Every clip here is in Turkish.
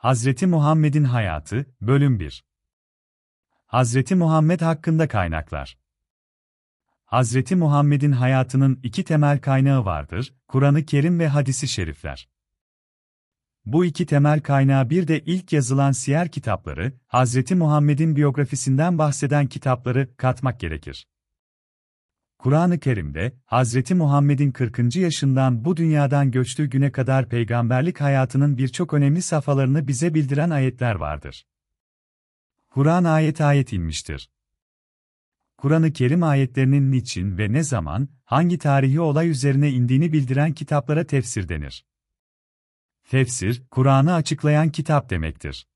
Hazreti Muhammed'in Hayatı, Bölüm 1 Hazreti Muhammed hakkında kaynaklar Hazreti Muhammed'in hayatının iki temel kaynağı vardır, Kur'an-ı Kerim ve hadisi şerifler. Bu iki temel kaynağı bir de ilk yazılan siyer kitapları, Hazreti Muhammed'in biyografisinden bahseden kitapları katmak gerekir. Kur'an-ı Kerim'de, Hazreti Muhammed'in 40. yaşından bu dünyadan göçtüğü güne kadar peygamberlik hayatının birçok önemli safhalarını bize bildiren ayetler vardır. Kur'an ayet ayet inmiştir. Kur'an-ı Kerim ayetlerinin niçin ve ne zaman, hangi tarihi olay üzerine indiğini bildiren kitaplara tefsir denir. Tefsir, Kur'an'ı açıklayan kitap demektir.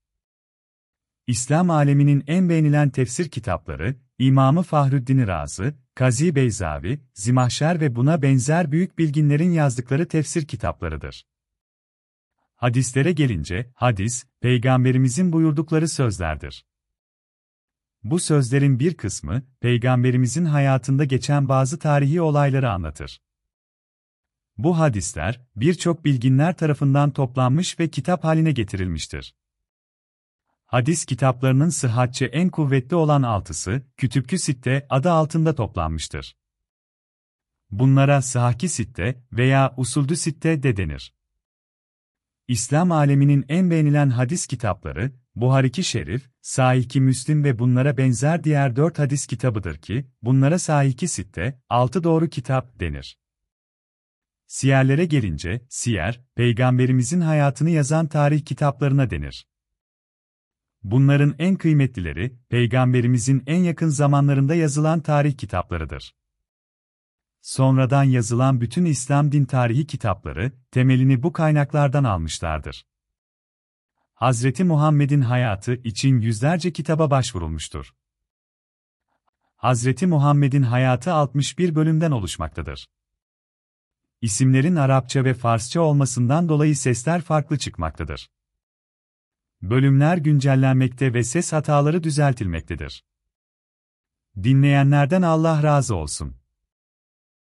İslam aleminin en beğenilen tefsir kitapları, İmamı Fahrüddin Razı, Kazi Beyzavi, Zimahşer ve buna benzer büyük bilginlerin yazdıkları tefsir kitaplarıdır. Hadislere gelince, hadis, peygamberimizin buyurdukları sözlerdir. Bu sözlerin bir kısmı, peygamberimizin hayatında geçen bazı tarihi olayları anlatır. Bu hadisler, birçok bilginler tarafından toplanmış ve kitap haline getirilmiştir. Hadis kitaplarının sıhhatçe en kuvvetli olan altısı, Kütüpkü Sitte adı altında toplanmıştır. Bunlara Sahaki Sitte veya Usuldü Sitte de denir. İslam aleminin en beğenilen hadis kitapları, Buhariki Şerif, Sahiki Müslim ve bunlara benzer diğer dört hadis kitabıdır ki, bunlara Sahiki Sitte, altı doğru kitap denir. Siyerlere gelince, siyer, peygamberimizin hayatını yazan tarih kitaplarına denir. Bunların en kıymetlileri, peygamberimizin en yakın zamanlarında yazılan tarih kitaplarıdır. Sonradan yazılan bütün İslam din tarihi kitapları, temelini bu kaynaklardan almışlardır. Hazreti Muhammed'in hayatı için yüzlerce kitaba başvurulmuştur. Hazreti Muhammed'in hayatı 61 bölümden oluşmaktadır. İsimlerin Arapça ve Farsça olmasından dolayı sesler farklı çıkmaktadır. Bölümler güncellenmekte ve ses hataları düzeltilmektedir. Dinleyenlerden Allah razı olsun.